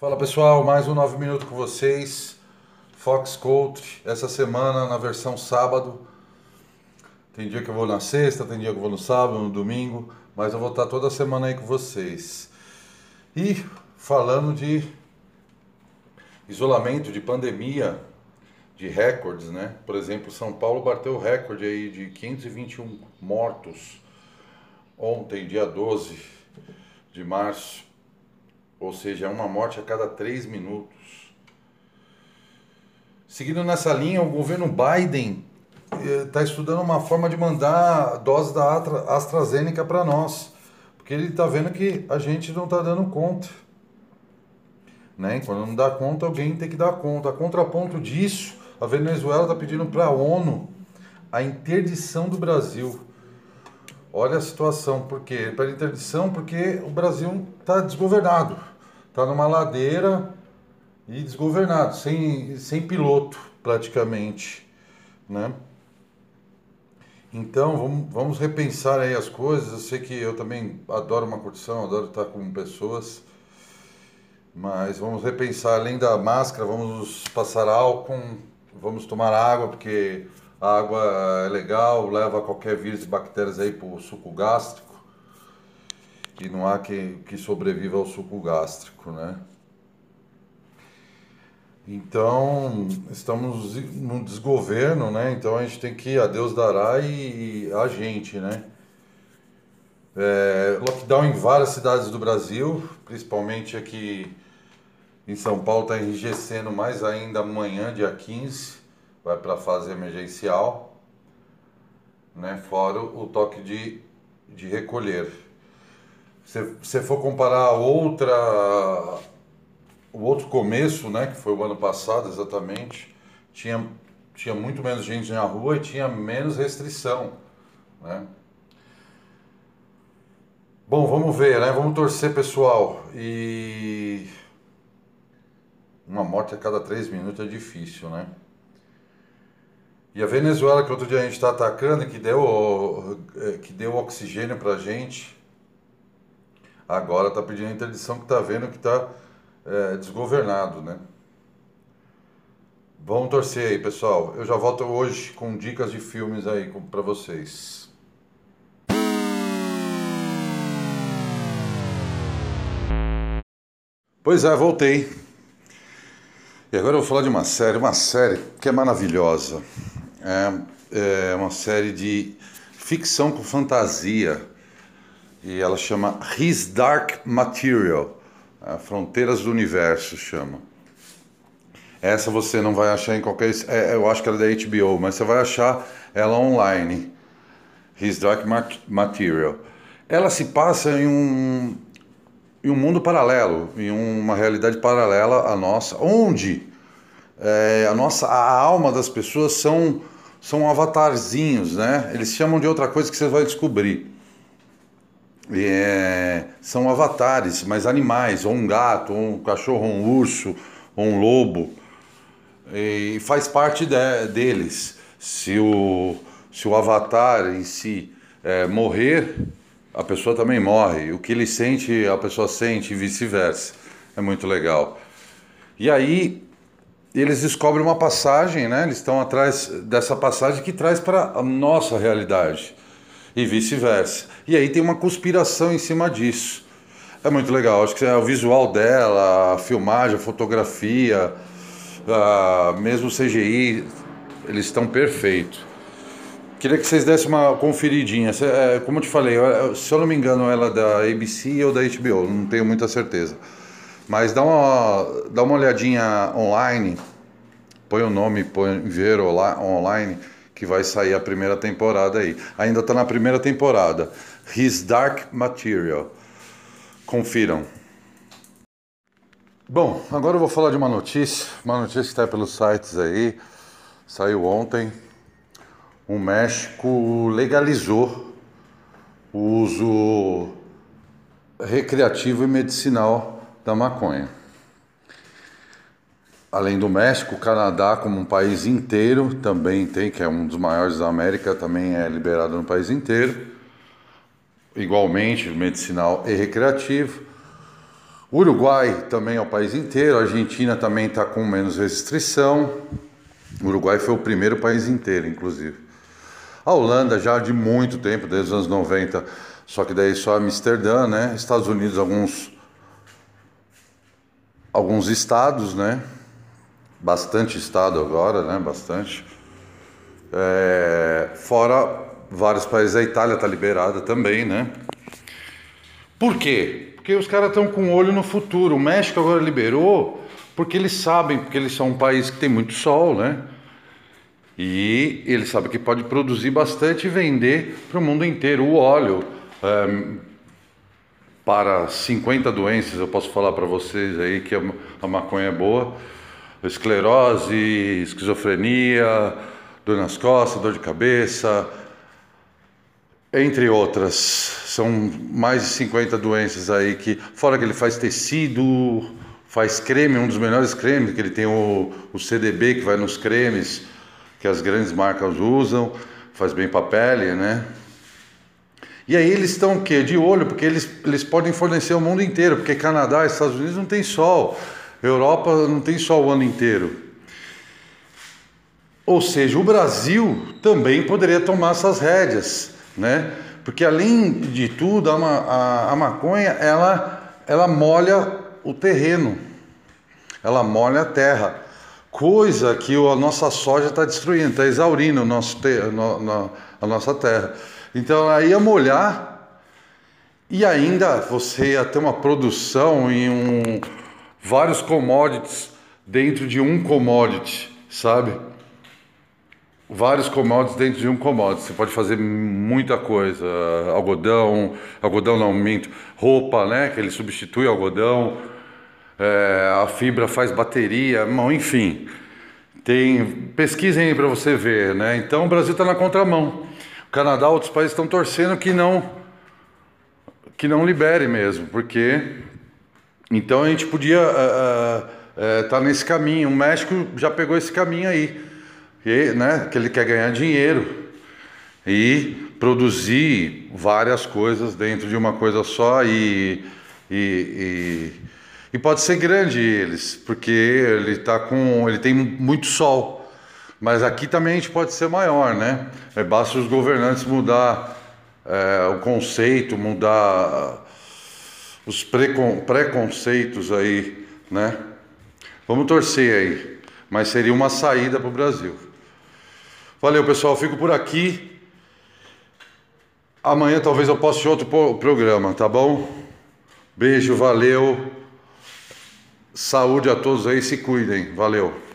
Fala pessoal, mais um 9 minutos com vocês. Fox Coach, essa semana na versão sábado. Tem dia que eu vou na sexta, tem dia que eu vou no sábado, no domingo, mas eu vou estar toda semana aí com vocês. E falando de isolamento, de pandemia, de recordes, né? Por exemplo, São Paulo bateu o recorde aí de 521 mortos ontem, dia 12 de março, ou seja, uma morte a cada três minutos. Seguindo nessa linha, o governo Biden está eh, estudando uma forma de mandar dose da AstraZeneca para nós, porque ele está vendo que a gente não está dando conta. Né? Quando não dá conta, alguém tem que dar conta. A contraponto disso, a Venezuela está pedindo para a ONU a interdição do Brasil. Olha a situação, por quê? Para interdição, porque o Brasil está desgovernado, está numa ladeira e desgovernado, sem, sem piloto praticamente, né? Então vamos, vamos repensar aí as coisas. Eu sei que eu também adoro uma curtição, adoro estar com pessoas, mas vamos repensar além da máscara, vamos passar álcool, vamos tomar água porque a água é legal, leva qualquer vírus e bactérias aí para o suco gástrico. E não há que, que sobreviva ao suco gástrico, né? Então, estamos no desgoverno, né? Então a gente tem que a Deus dará e a gente, né? É, lockdown em várias cidades do Brasil, principalmente aqui em São Paulo, está enrijecendo mais ainda amanhã, dia 15 vai para a fase emergencial, né? fora o toque de, de recolher. Se você for comparar outra, o outro começo, né, que foi o ano passado exatamente, tinha, tinha muito menos gente na rua e tinha menos restrição. Né? Bom, vamos ver, né? Vamos torcer, pessoal. E uma morte a cada três minutos é difícil, né? E a Venezuela, que outro dia a gente está atacando, que deu, é, que deu oxigênio para gente, agora está pedindo a interdição que está vendo que está é, desgovernado, né? Vamos torcer aí, pessoal. Eu já volto hoje com dicas de filmes aí para vocês. Pois é, voltei. E agora eu vou falar de uma série, uma série que é maravilhosa. É, é uma série de ficção com fantasia e ela chama His Dark Material, é, Fronteiras do Universo chama. Essa você não vai achar em qualquer. É, eu acho que ela é da HBO, mas você vai achar ela online. His Dark Material. Ela se passa em um, em um mundo paralelo, em uma realidade paralela à nossa, onde é, a nossa a alma das pessoas são são avatarzinhos, né? Eles chamam de outra coisa que você vai descobrir. É, são avatares, mas animais, ou um gato, ou um cachorro, ou um urso, ou um lobo. E faz parte de, deles. Se o, se o avatar em si é, morrer, a pessoa também morre. O que ele sente, a pessoa sente e vice-versa. É muito legal. E aí eles descobrem uma passagem, né? Eles estão atrás dessa passagem que traz para a nossa realidade e vice-versa. E aí tem uma conspiração em cima disso. É muito legal. Acho que é o visual dela, a filmagem, a fotografia, a, mesmo o CGI, eles estão perfeitos. Queria que vocês dessem uma conferidinha. É, como eu te falei, se eu não me engano, ela é da ABC ou da HBO, não tenho muita certeza. Mas dá uma, dá uma olhadinha online, põe o nome, põe ver online, que vai sair a primeira temporada aí. Ainda está na primeira temporada. His Dark Material. Confiram. Bom, agora eu vou falar de uma notícia, uma notícia que está pelos sites aí, saiu ontem. O México legalizou o uso recreativo e medicinal da maconha. Além do México, o Canadá, como um país inteiro, também tem, que é um dos maiores da América, também é liberado no país inteiro. Igualmente, medicinal e recreativo. Uruguai também é o país inteiro, a Argentina também está com menos restrição. O Uruguai foi o primeiro país inteiro, inclusive. A Holanda já de muito tempo, desde os anos 90, só que daí só Amsterdã, né? Estados Unidos, alguns alguns estados, né? Bastante estado agora, né? Bastante. É, fora vários países, a Itália está liberada também, né? Por quê? Porque os caras estão com o olho no futuro. O México agora liberou porque eles sabem, porque eles são um país que tem muito sol, né? E eles sabem que pode produzir bastante e vender para o mundo inteiro o óleo. É, para 50 doenças, eu posso falar para vocês aí que a maconha é boa. Esclerose, esquizofrenia, dor nas costas, dor de cabeça, entre outras. São mais de 50 doenças aí que, fora que ele faz tecido, faz creme, um dos melhores cremes, que ele tem o, o CDB que vai nos cremes que as grandes marcas usam, faz bem para a pele, né? E aí eles estão o quê? De olho, porque eles, eles podem fornecer o mundo inteiro, porque Canadá e Estados Unidos não tem sol, Europa não tem sol o ano inteiro. Ou seja, o Brasil também poderia tomar essas rédeas, né? Porque além de tudo, a, a, a maconha ela, ela molha o terreno, ela molha a terra, coisa que a nossa soja está destruindo, está exaurindo o nosso no, no, a nossa terra. Então aí ia molhar e ainda você ia ter uma produção em um, vários commodities dentro de um commodity, sabe? Vários commodities dentro de um commodity. Você pode fazer muita coisa. Algodão, algodão não, minto. Roupa, né? Que ele substitui algodão. É, a fibra faz bateria, enfim. Tem, pesquisem aí para você ver, né? Então o Brasil está na contramão. O Canadá, outros países estão torcendo que não que não libere mesmo, porque então a gente podia estar uh, uh, uh, tá nesse caminho. O México já pegou esse caminho aí, e, né? Que ele quer ganhar dinheiro e produzir várias coisas dentro de uma coisa só e, e, e, e pode ser grande eles, porque ele tá com ele tem muito sol. Mas aqui também a gente pode ser maior, né? É, basta os governantes mudar é, o conceito, mudar os precon, preconceitos aí, né? Vamos torcer aí. Mas seria uma saída para o Brasil. Valeu, pessoal. Fico por aqui. Amanhã talvez eu poste outro programa, tá bom? Beijo, valeu. Saúde a todos aí, se cuidem. Valeu.